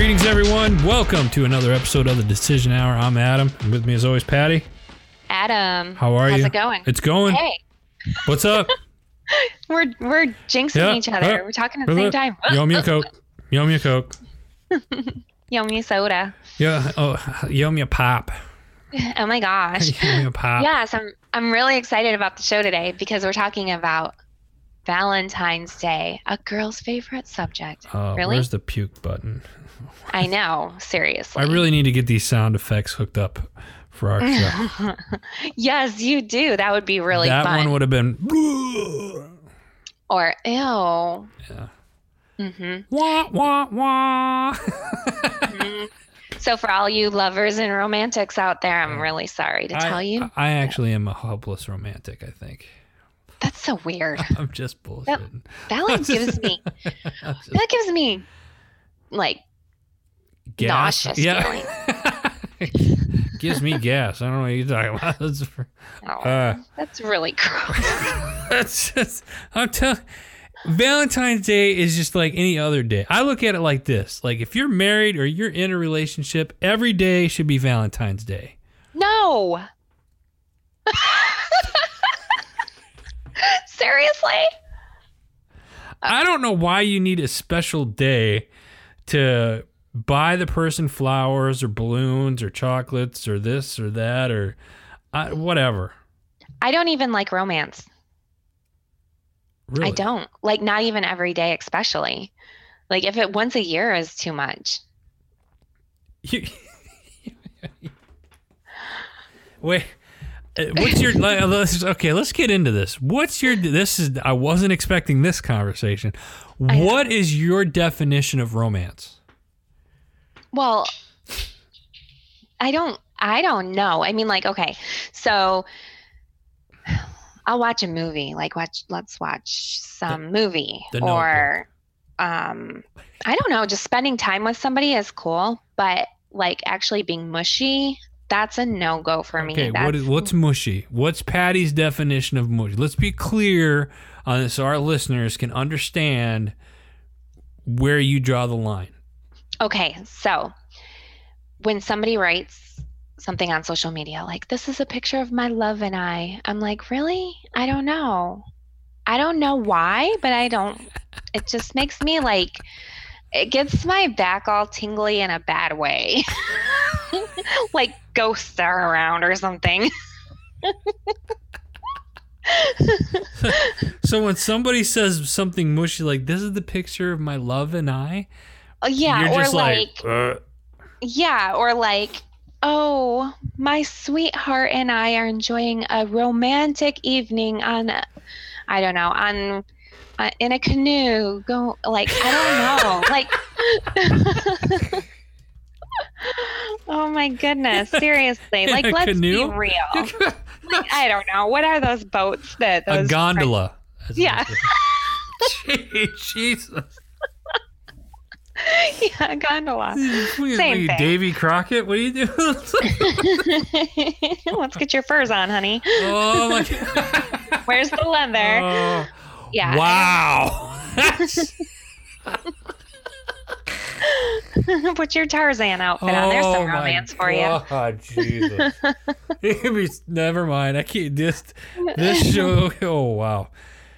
Greetings, everyone. Welcome to another episode of the Decision Hour. I'm Adam. And with me, as always, Patty. Adam. How are how's you? it going? It's going. Hey, What's up? we're we're jinxing Yeah, each other. yeah. We're talking at the same time. Me a Coke. Me a Coke. Yo, me soda. Yeah. Oh, me a pop. Oh my gosh. Me a pop. yes, I'm I'm really excited about the show today because we're talking about Valentine's Day, a girl's favorite subject. Uh, Really? Where's the puke button? I know, seriously. I really need to get these sound effects hooked up for our show. yes, you do. That would be really that fun. one would have been. or ew. Yeah. Mm-hmm. Wah wah wah. So for all you lovers and romantics out there, I'm really sorry to tell you. I actually am a hopeless romantic. I think. That's so weird. I'm just bullshitting. That like gives me that gives me like gas. nauseous Yeah. Gives me gas. I don't know what you're talking about. That's, oh, uh, that's really gross. that's just, I'm telling. Valentine's Day is just like any other day. I look at it like this: like if you're married or you're in a relationship, every day should be Valentine's Day. no. Seriously? I don't know why you need a special day to buy the person flowers or balloons or chocolates or this or that or uh, whatever. I don't even like romance. Really? I don't. Like not even every day especially. Like if it once a year is too much. You- Wait. uh, What's your like, let's, okay? Let's get into this. What's your this is I wasn't expecting this conversation. What is your definition of romance? Well, I don't I don't know. I mean like okay. So I'll watch a movie, like watch let's watch some movie The or um I don't know, just spending time with somebody is cool, but like actually being mushy, that's a no-go for me. Okay, That's, what is what's mushy? What's Patty's definition of mushy? Let's be clear on this so our listeners can understand where you draw the line. Okay, so when somebody writes something on social media like this is a picture of my love and I, I'm like, "Really? I don't know. I don't know why, but I don't it just makes me like it gets my back all tingly in a bad way. like ghosts are around or something. So when somebody says something mushy like this is the picture of my love and I, yeah, you're or like, like, uh, Yeah, or like, oh, my sweetheart and I are enjoying a romantic evening on, I don't know, on, uh, in a canoe. Go like I don't know, like. oh my goodness! Seriously, like let's canoe? be real. Like, I don't know. What are those boats that a gondola. Yeah. is. Jesus. yeah, gondola. What are you- what are Same thing. Davy Crockett? What are you doing? Let's get your furs on, honey. oh my god. Where's the leather? Oh, yeah. Wow. Put your Tarzan outfit on. There's Oh some my romance for you. God, Jesus. It could be- Never mind. I can't. This this show. Oh wow.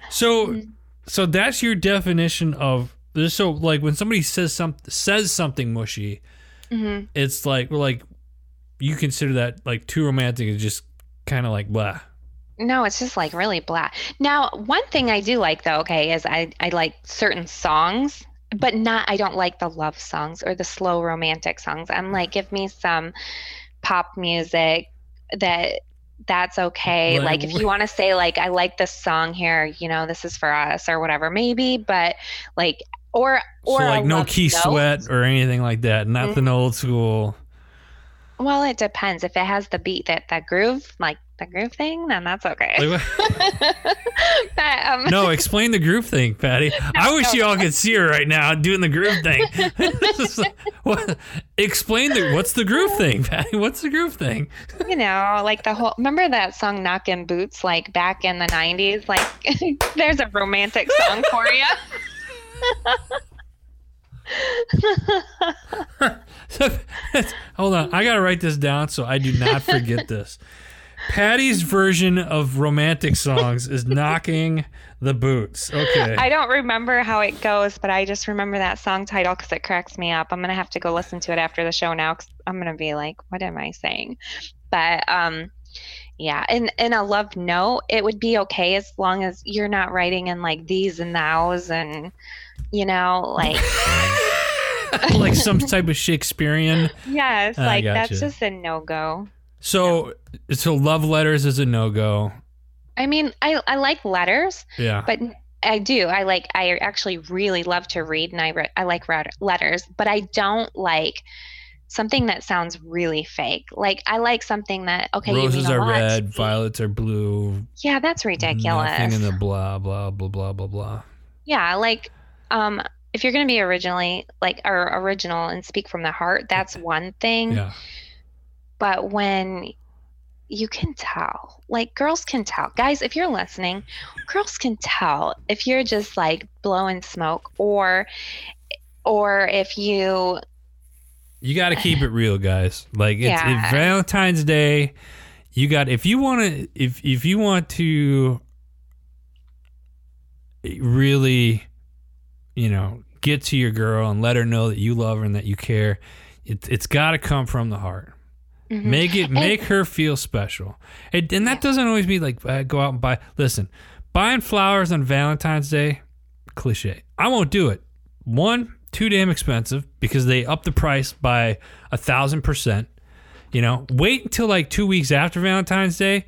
So mm. so that's your definition of So like when somebody says some says something mushy, hmm it's like we're like you consider that like too romantic is just kind of like blah. No, it's just like really blah. Now, one thing I do like though, okay, is I I like certain songs, but not I don't like the love songs or the slow romantic songs. I'm like, give me some pop music that that's okay. Like, Like if you want to say like I like this song here, you know, this is for us or whatever, maybe, but like or or so like no key note. sweat or anything like that. Nothing old school. Well, it depends. If it has the beat that that groove, like the groove thing, then that's okay. But, um, no, explain the groove thing, Patty. I wish no. y'all could see her right now doing the groove thing. What, explain the what's the groove thing, Patty? What's the groove thing? you know, like the whole. Remember that song "Knockin' Boots"? Like back in the '90s. Like, there's a romantic song for you. Hold on, I gotta write this down so I do not forget this. Patty's version of romantic songs is knocking the boots. Okay. I don't remember how it goes, but I just remember that song title because it cracks me up. I'm gonna have to go listen to it after the show now because I'm gonna be like, what am I saying? But um, yeah, and in a love note, it would be okay as long as you're not writing in like these and thous and you know like. like some type of Shakespearean. Yes, like that's just a no go. So, so love letters is a no go. I mean, I I like letters. Yeah. But I do. I like. I actually really love to read, and I re- I like read letters. But I don't like something that sounds really fake. Like I like something that okay. Roses are red, violets are blue. Yeah, that's ridiculous. Nothing in the blah blah blah blah blah blah. Yeah, like um, if you're gonna be originally like or original and speak from the heart, that's one thing. Yeah. But when you can tell. Like girls can tell. Guys, if you're listening, girls can tell if you're just like blowing smoke or or if you You got to keep it real, guys. Like it's, yeah. it's Valentine's Day. You got if you want to if if you want to really you know, get to your girl and let her know that you love her and that you care, it, it's got to come from the heart. Mm-hmm. Make it make and, her feel special. It, and that yeah. doesn't always mean like uh, go out and buy. Listen, buying flowers on Valentine's Day, cliche. I won't do it. One, too damn expensive because they up the price by a thousand percent. You know, wait until like two weeks after Valentine's Day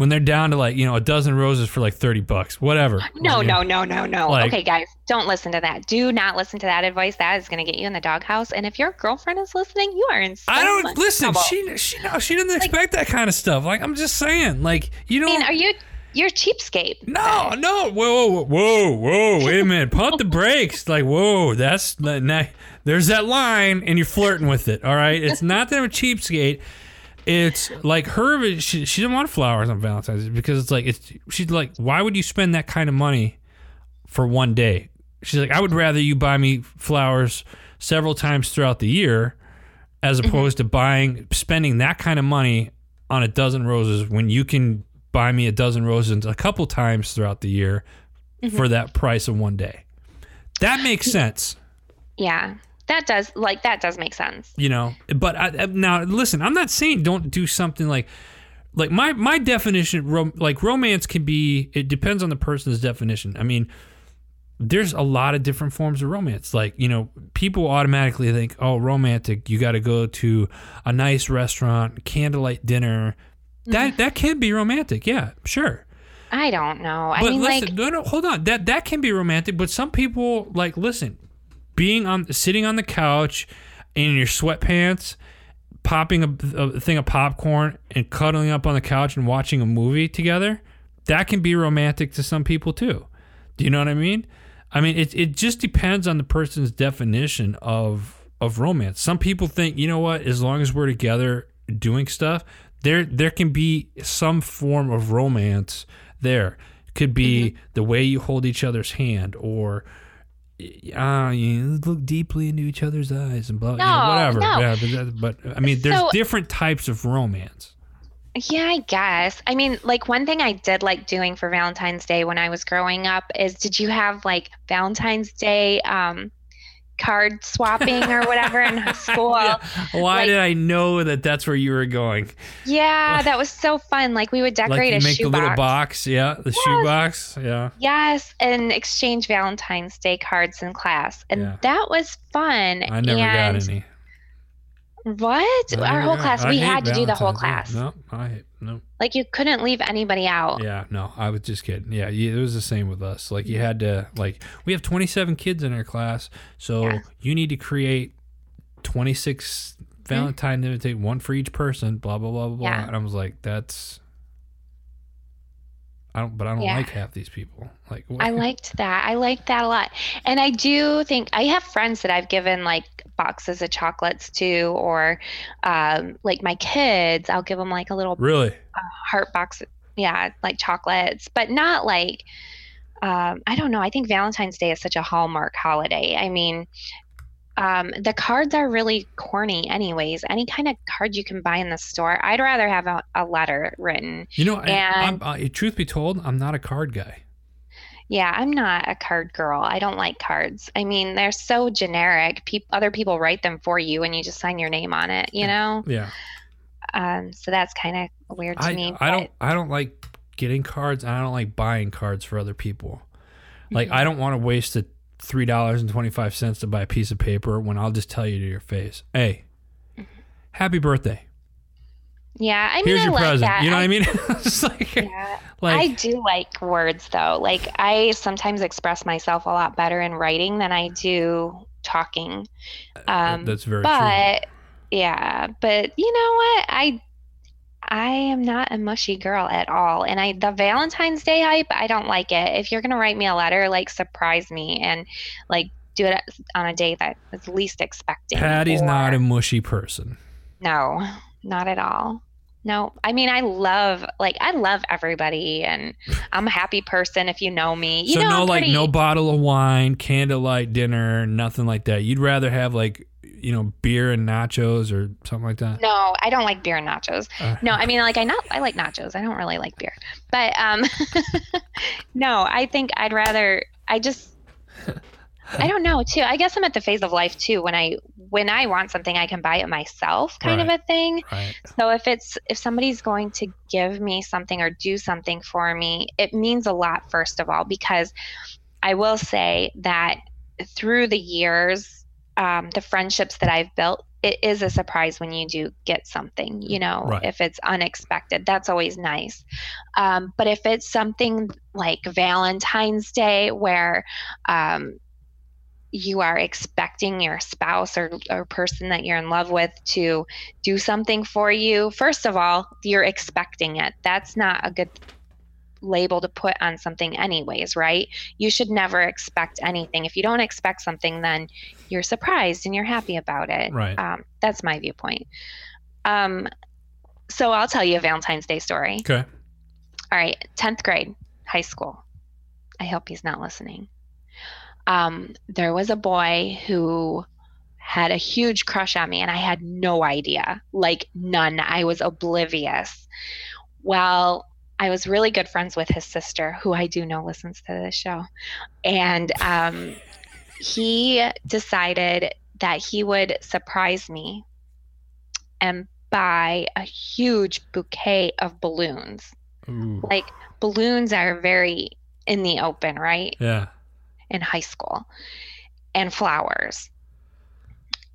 when they're down to like you know a dozen roses for like 30 bucks whatever. No no no no no. Like, okay guys don't listen to that. Do not listen to that advice. That is going to get you in the doghouse. And if your girlfriend is listening you are in so i don't listen. trouble. she she no she doesn't expect that kind of stuff. Like i'm just saying like you know I mean, are you you're cheapskate. No, no, whoa, whoa, whoa, whoa, wait a minute, pump the brakes. Like, whoa, that's there's that line, and you're flirting with it. All right, it's not that I'm a cheapskate it's like her she, she didn't want flowers on valentine's Day because it's like it's she's like why would you spend that kind of money for one day she's like i would rather you buy me flowers several times throughout the year as mm-hmm. opposed mm-hmm. to buying spending that kind of money on a dozen roses when you can buy me a dozen roses a couple times throughout the year mm-hmm. for that price of one day that makes sense yeah that does like that does make sense. You know, but I, now listen, I'm not saying don't do something like like my my definition rom, like romance can be it depends on the person's definition. I mean, there's a lot of different forms of romance. Like, you know, people automatically think, "Oh, romantic, you got to go to a nice restaurant, candlelight dinner." That mm-hmm. that can be romantic. Yeah, sure. I don't know. But I mean, listen, like, no, no, hold on. That that can be romantic, but some people like listen being on sitting on the couch in your sweatpants popping a, a, thing of popcorn and cuddling up on the couch and watching a movie together that can be romantic to some people too. Do you know what i mean? I mean it, it just depends on the person's definition of of romance. Some people think you know what as long as we're together doing stuff there there can be some form of romance there. Could be mm-hmm. the way you hold each other's hand or uh, you look deeply into each other's eyes and blah, no, you know, whatever. No. Yeah, but, but I mean, there's so, different types of romance. Yeah, I guess. I mean, like one thing I did like doing for Valentine's Day when I was growing up is did you have like Valentine's Day um card swapping or whatever in school. Yeah. Why like, did I know that that's where you were going? Yeah, that was so fun. Like we would decorate like a make shoe the box. little box. Yeah, the yes. shoe box. Yeah. Yes, and exchange Valentine's Day cards in class, and yeah. that was fun. I never and got any. What? Our whole class. we had to Valentine's do the whole class. No, I no. Like you couldn't leave anybody out. Yeah, no, I was just kidding. Yeah, it was the same with us. Like you had to like we have 27 kids in our class, so yeah. you need to create 26 Valentine mm-hmm. one for each person. Blah blah blah blah. Yeah. And I was like, that's I don't, but I don't yeah. like half these people. Like what? I liked that. I liked that a lot, and I do think I have friends that I've given like boxes of chocolates to, or um, like my kids, I'll give them like a little really uh, heart box. Yeah, like chocolates, but not like um, I don't know. I think Valentine's Day is such a hallmark holiday. I mean, um, the cards are really corny, anyways. Any kind of card you can buy in the store, I'd rather have a, a letter written. You know, and, I, truth be told, I'm not a card guy. Yeah, I'm not a card girl. I don't like cards. I mean, they're so generic. Pe- other people write them for you, and you just sign your name on it. You know. Yeah. Um. So that's kind of weird to I, me. I don't. I don't like getting cards. I don't like buying cards for other people. Like, mm-hmm. I don't want to waste the three dollars and twenty five cents to buy a piece of paper when I'll just tell you to your face, "Hey, happy birthday." Yeah, I mean, here's I your like present. That. You know what I mean? like, yeah. like, I do like words though. Like I sometimes express myself a lot better in writing than I do talking. Um, That's very but, true. Yeah, but you know what? I I am not a mushy girl at all. And I the Valentine's Day hype, I don't like it. If you're gonna write me a letter, like surprise me and like do it on a day that is least expecting. Patty's or, not a mushy person. No, not at all. No, I mean I love like I love everybody, and I'm a happy person if you know me. You so know, no I'm like pretty... no bottle of wine, candlelight dinner, nothing like that. You'd rather have like you know, beer and nachos or something like that? No, I don't like beer and nachos. Uh, no, I mean like I not I like nachos. I don't really like beer. But um no, I think I'd rather I just I don't know too. I guess I'm at the phase of life too when I when I want something I can buy it myself kind right. of a thing. Right. So if it's if somebody's going to give me something or do something for me, it means a lot first of all because I will say that through the years um, the friendships that I've built, it is a surprise when you do get something, you know, right. if it's unexpected. That's always nice. Um, but if it's something like Valentine's Day where um, you are expecting your spouse or, or person that you're in love with to do something for you, first of all, you're expecting it. That's not a good label to put on something anyways right? You should never expect anything. If you don't expect something then you're surprised and you're happy about it. Right. Um, that's my viewpoint. Um, so i'll tell you a valentine's day story. Okay. All right 10th grade high school. I hope he's not listening um, there was a boy who had a huge crush on me and i had no idea like none i was oblivious well I was really good friends with his sister, who I do know listens to this show. And um, he decided that he would surprise me and buy a huge bouquet of balloons. Ooh. Like, balloons are very in the open, right? Yeah. In high school, and flowers.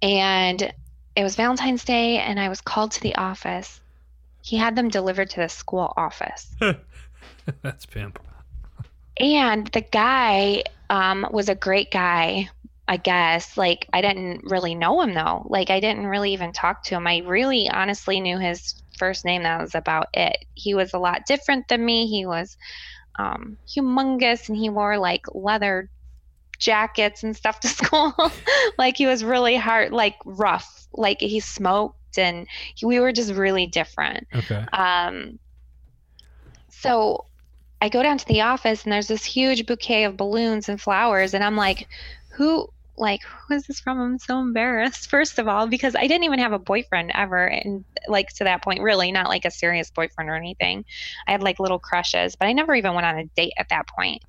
And it was Valentine's Day, and I was called to the office he had them delivered to the school office. That's pimp. And the guy um, was a great guy, I guess. Like, I didn't really know him though. Like, I didn't really even talk to him. I really honestly knew his first name. That was about it. He was a lot different than me. He was um, humongous and he wore like leather jackets and stuff to school. like, he was really hard, like rough. Like, he smoked and we were just really different. Okay. Um, so I go down to the office and there's this huge bouquet of balloons and flowers, and I'm like, who? Like, who is this from? I'm so embarrassed, first of all, because I didn't even have a boyfriend ever. And, like, to that point, really, not like a serious boyfriend or anything. I had like little crushes, but I never even went on a date at that point.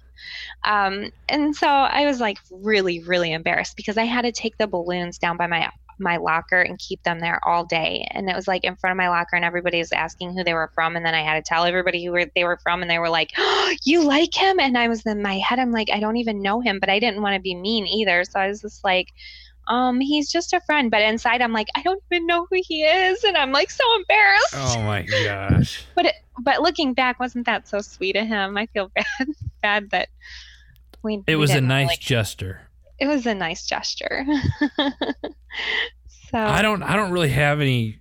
Um, and so I was like really, really embarrassed because I had to take the balloons down by my my locker and keep them there all day. And it was like in front of my locker, and everybody was asking who they were from. And then I had to tell everybody who they were from, and they were like, oh, "You like him?" And I was in my head, I'm like, I don't even know him, but I didn't want to be mean either. So I was just like, um, he's just a friend. But inside, I'm like, I don't even know who he is, and I'm like so embarrassed. Oh my gosh. but it, but looking back, wasn't that so sweet of him? I feel bad bad that we. It we was a nice gesture it was a nice gesture. so I don't I don't really have any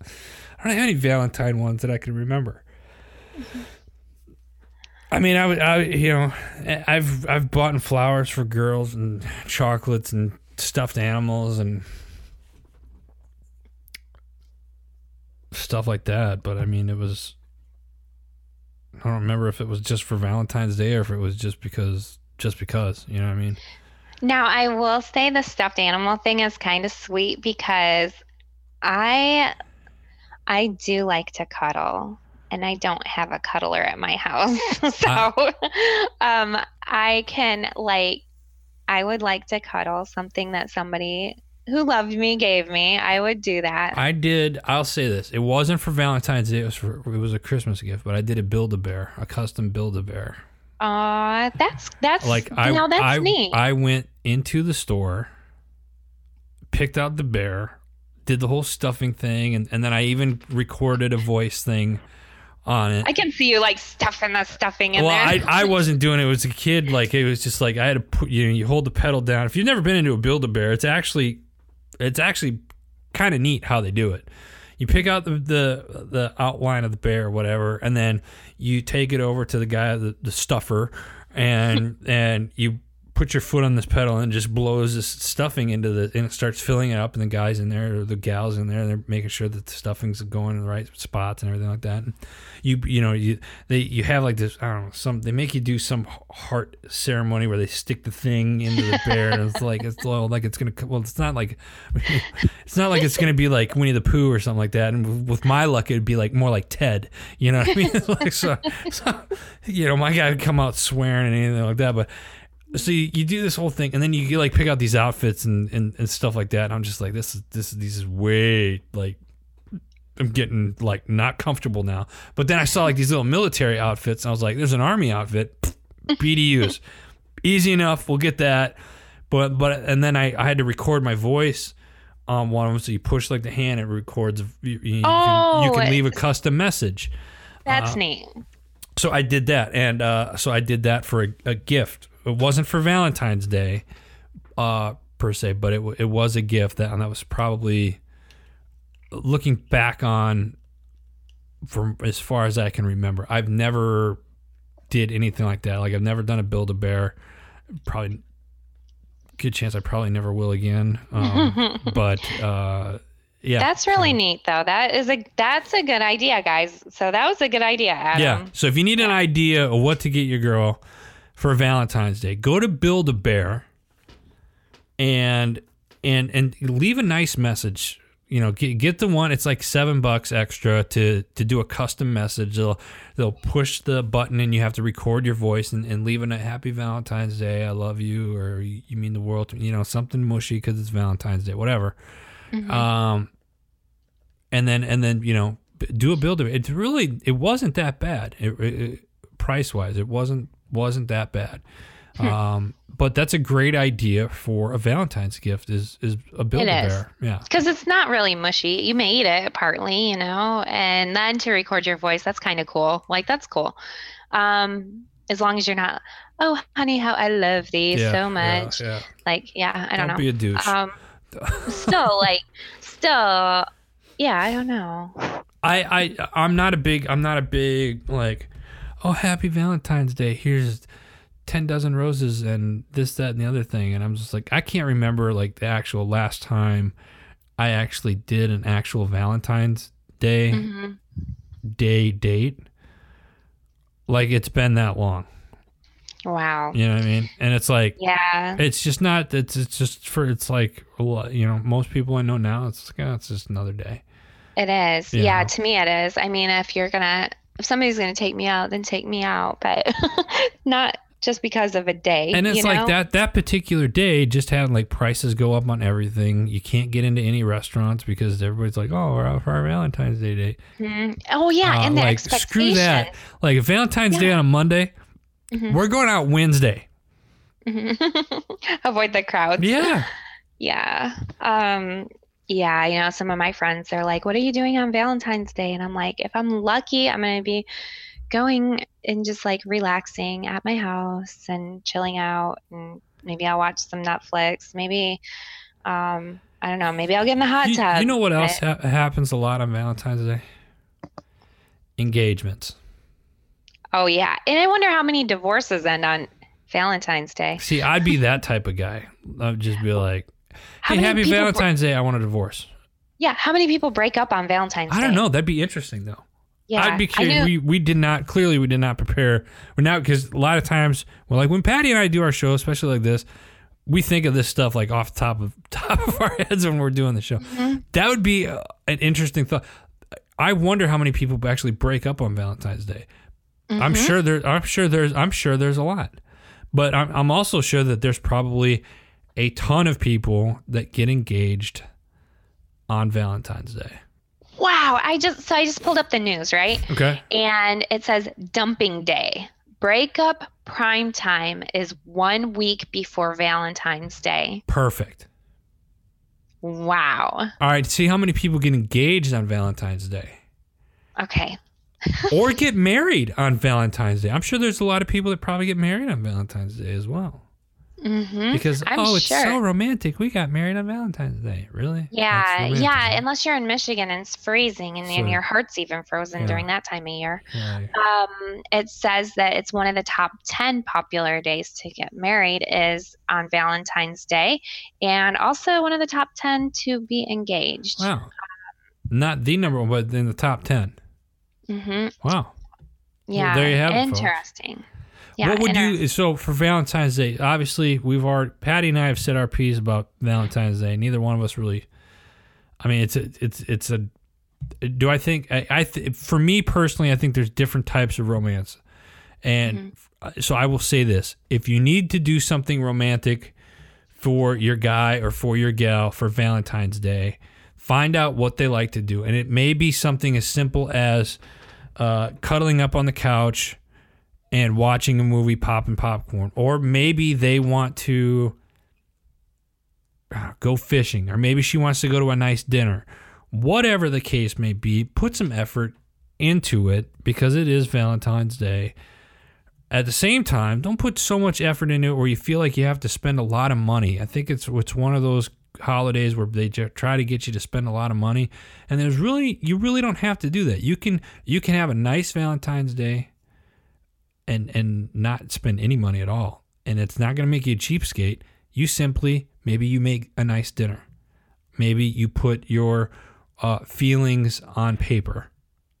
I don't have any Valentine ones that I can remember. Mm-hmm. I mean, I, I, you know, I've I've bought flowers for girls and chocolates and stuffed animals and stuff like that. But I mean, it was I don't remember if it was just for Valentine's Day or if it was just because just because, you know what I mean? Now, I will say the stuffed animal thing is kind of sweet because I I do like to cuddle and I don't have a cuddler at my house. so Uh. um I can like I would like to cuddle something that somebody who loved me gave me. I would do that. I did. I'll say this: it wasn't for Valentine's Day. It was for it was a Christmas gift. But I did a Build a Bear, a custom Build a Bear. Aw, that's that's Like I, now that's I, neat. I went into the store, picked out the bear, did the whole stuffing thing, and, and then I even recorded a voice thing on it. I can see you like stuffing the stuffing in well, there. I, I wasn't doing it. It was a kid. Like it was just like I had to put you know you hold the pedal down. If you've never been into a Build a Bear, it's actually it's actually kind of neat how they do it. You pick out the, the the outline of the bear or whatever, and then you take it over to the guy the, the stuffer, and and you put your foot on this pedal and it just blows this stuffing into the and it starts filling it up and the guys in there or the gals in there they're making sure that the stuffing's going in the right spots and everything like that. And you you know you they you have like this I don't know some they make you do some heart ceremony where they stick the thing into the bear and it's like it's well, like it's gonna well it's not like it's not like it's gonna be like Winnie the Pooh or something like that. And with- my luck it'd be like more like Ted you know what I mean? Like so, so you know my guy would come out swearing and anything like that but so you, you do this whole thing and then you like pick out these outfits and, and, and stuff like that and i'm just like this is this is these is way like i'm getting like not comfortable now. But then i saw like these little military outfits and i was like there's an army outfit. BDUs easy enough we'll get that. But but and then i, I had to record my voice on one of them so you push like the hand it records you, you, can, you Oh, can leave a custom message. That's uh, neat. so I did that, and uh, so I did that for a, a gift. It wasn't for Valentine's Day, uh, per se, but it it was a gift that and that was probably looking back on from as far as I can remember. I've never did anything like that. Like I've never done a build a bear. Probably good chance I probably never will again. Um, but uh, yeah, That's really neat though. That is a that's a good idea, guys. So that was a good idea, Adam. Yeah. So if you need an idea of what to get your girl for Valentine's Day, go to Build a Bear and and and leave a nice message. You know, get, get the one. It's like seven bucks extra to to do a custom message. They'll they'll push the button and you have to record your voice and, and leave a happy Valentine's Day. I love you or you mean the world. to You know, something mushy because it's Valentine's Day. Whatever. Um, and then and then you know do a build. It's really it wasn't that bad. It, it, price wise, it wasn't wasn't that bad. Um, but that's a great idea for a Valentine's gift. Is is a build a bear? Yeah. Because it's not really mushy. You may eat it partly, you know, and then to record your voice, that's kind of cool. Like that's cool. Um, as long as you're not, oh, honey, how I love these yeah, so much. Yeah, Like, yeah, I don't, know. be a douche. Um, still, like, still, yeah, I don't know. I, I I'm not a big I'm not a big like oh happy Valentine's Day here's ten dozen roses and this that and the other thing and I'm just like I can't remember like the actual last time I actually did an actual Valentine's Day hmm day date like it's been that long Wow. you know what I mean and it's like Yeah. it's just not it's it's just for it's like you know most people I know now it's like, oh, it's just another day It is. You Yeah, know? to me it is. I mean, if you're gonna if somebody's gonna take me out, then take me out, but not just because of a day. and it's like know? that that particular day just had like prices go up on everything you can't get into any restaurants because everybody's like oh we're out for our valentine's day date Mhm. Oh yeah, Uh, and the like screw that like valentine's day on a monday Mhm. we're going out wednesday Avoid the crowds. yeah Yeah. Um yeah, you know, some of my friends they're like, "What are you doing on Valentine's Day?" And I'm like, "If I'm lucky, I'm going to be going and just like relaxing at my house and chilling out and maybe I'll watch some Netflix. Maybe um I don't know, maybe I'll get in the hot you, tub. you know what else ha- happens a lot on valentine's day engagements Oh yeah. And I wonder how many divorces end on Valentine's Day. see i'd be that type of guy i'd just be like How hey happy br- valentine's day i want a divorce Yeah, how many people break up on Valentine's Day? i don't know that'd be interesting though Yeah. I'd be curious. We we did not clearly we did not prepare. We're now because a lot of times, well, like when Patty and I do our show, especially like this, we think of this stuff like off the top of top of our heads when we're doing the show. Mm-hmm. That would be uh, an interesting thought. I wonder how many people actually break up on Valentine's Day. I'm Mm-hmm. sure there. I'm sure there's. I'm sure there's a lot, but I'm, I'm also sure that there's probably a ton of people that get engaged on Valentine's Day. Wow. I just so I just pulled up the news, right? Okay. And it says dumping day. Breakup prime time is one week before Valentine's Day. Perfect. Wow. All right. See how many people get engaged on Valentine's Day. Okay. or get married on Valentine's Day. I'm sure there's a lot of people that probably get married on Valentine's Day as well. Mm-hmm. Because I'm oh, it's sure. so romantic. We got married on Valentine's Day. Really? Yeah, yeah. Unless you're in Michigan and it's freezing and, and your heart's even frozen Yeah. during that time of year. Yeah. Um, it says that it's one of the top 10 popular days to get married is on Valentine's Day, and also one of the top 10 to be engaged. Wow. Not the number one, but in the top ten. Mm-hmm. Wow. Yeah, there you have it, folks. Yeah, what would you? So for Valentine's Day, obviously we've already Patty and I have said our piece about Valentine's Day. Neither one of us really. I mean, it's a, it's it's a. Do I think I, I th- for me personally, I think there's different types of romance, and Mm-hmm. so I will say this: if you need to do something romantic for your guy or for your gal for Valentine's Day, find out what they like to do, and it may be something as simple as uh, cuddling up on the couch and watching a movie popping popcorn. Or maybe they want to uh, go fishing or maybe she wants to go to a nice dinner. Whatever the case may be put some effort into it because it is valentine's day. At the same time don't put so much effort into it where you feel like you have to spend a lot of money. I think it's it's one of those holidays where they try to get you to spend a lot of money. And there's really you really don't have to do that. You can you can have a nice valentine's day and and not spend any money at all and it's not going to make you a cheapskate you simply maybe you make a nice dinner maybe you put your uh, feelings on paper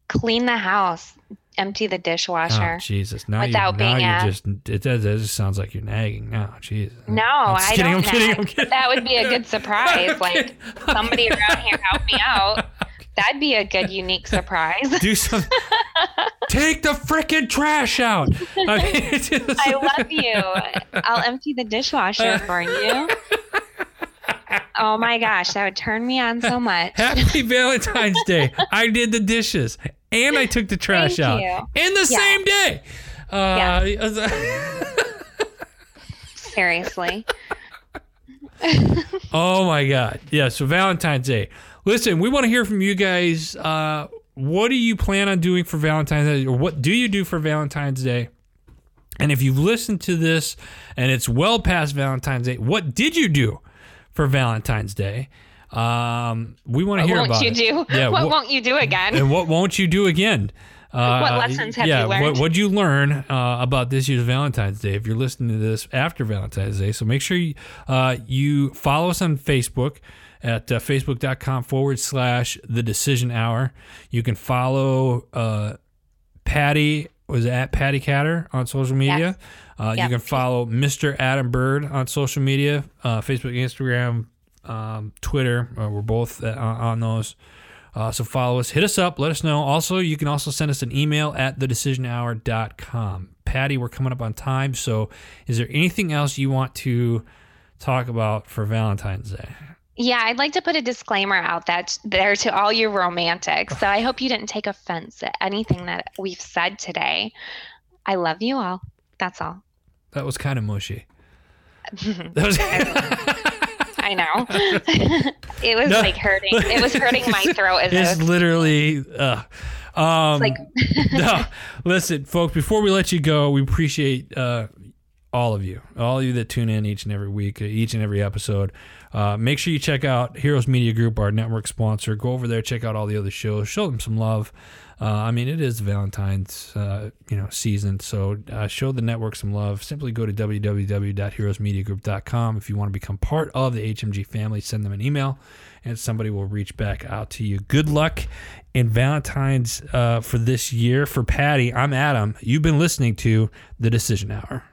clean the house, empty the dishwasher. oh jesus now Without you now being you just it, that just sounds like you're nagging now jesus no, I'm I kidding, don't. I'm kidding. I'm kidding. That would be a good surprise. Like somebody around here help me out. That'd be a good, unique surprise. do something take the freaking trash out I, mean, just- I love you. I'll empty the dishwasher for you. Oh my gosh, that would turn me on so much. Happy Valentine's Day. I did the dishes and I took the trash Thank out you. in the Yeah. same day. Uh, Seriously. oh my God. Yeah. So Valentine's Day. Listen, we want to hear from you guys. Uh, what do you plan on doing for Valentine's Day? Or what do you do for Valentine's Day? And if you've listened to this and it's well past Valentine's Day, what did you do for Valentine's Day? Um, we want to What hear won't about you it. do? Yeah, what wha- won't you do again? and what won't you do again? Uh, What lessons have yeah, you learned? What would you learn uh, about this year's Valentine's Day if you're listening to this after Valentine's Day? So make sure you, uh, you follow us on Facebook at uh, facebook.com forward slash the decision hour. You can follow uh, Patty, was at Patty Catter on social media. Yes. Uh, Yep. You can follow Mr. Adam Bird on social media, uh, Facebook, Instagram, um, Twitter. Uh, we're both uh, on those. Uh, so follow us, hit us up, let us know. Also, you can also send us an email at thedecisionhour.com. Patty, we're coming up on time. So is there anything else you want to talk about for Valentine's Day? Yeah, I'd like to put a disclaimer out that there to all you romantics. So I hope you didn't take offense at anything that we've said today. I love you all. That's all. That was kind of mushy. That was. I know. it was No. like hurting. It was hurting my throat as it's was literally. Uh, um, like no, listen, folks. Before we let you go, we appreciate uh, all of you, all of you that tune in each and every week, each and every episode. Uh, make sure you check out Heroes Media Group, our network sponsor. Go over there, check out all the other shows, show them some love. Uh, I mean, it is Valentine's, uh, you know, season, so uh, show the network some love. Simply go to www.heroesmediagroup.com if you want to become part of the HMG family. Send them an email, and somebody will reach back out to you. Good luck in Valentine's uh, for this year. For Patty, I'm Adam. You've been listening to the Decision Hour.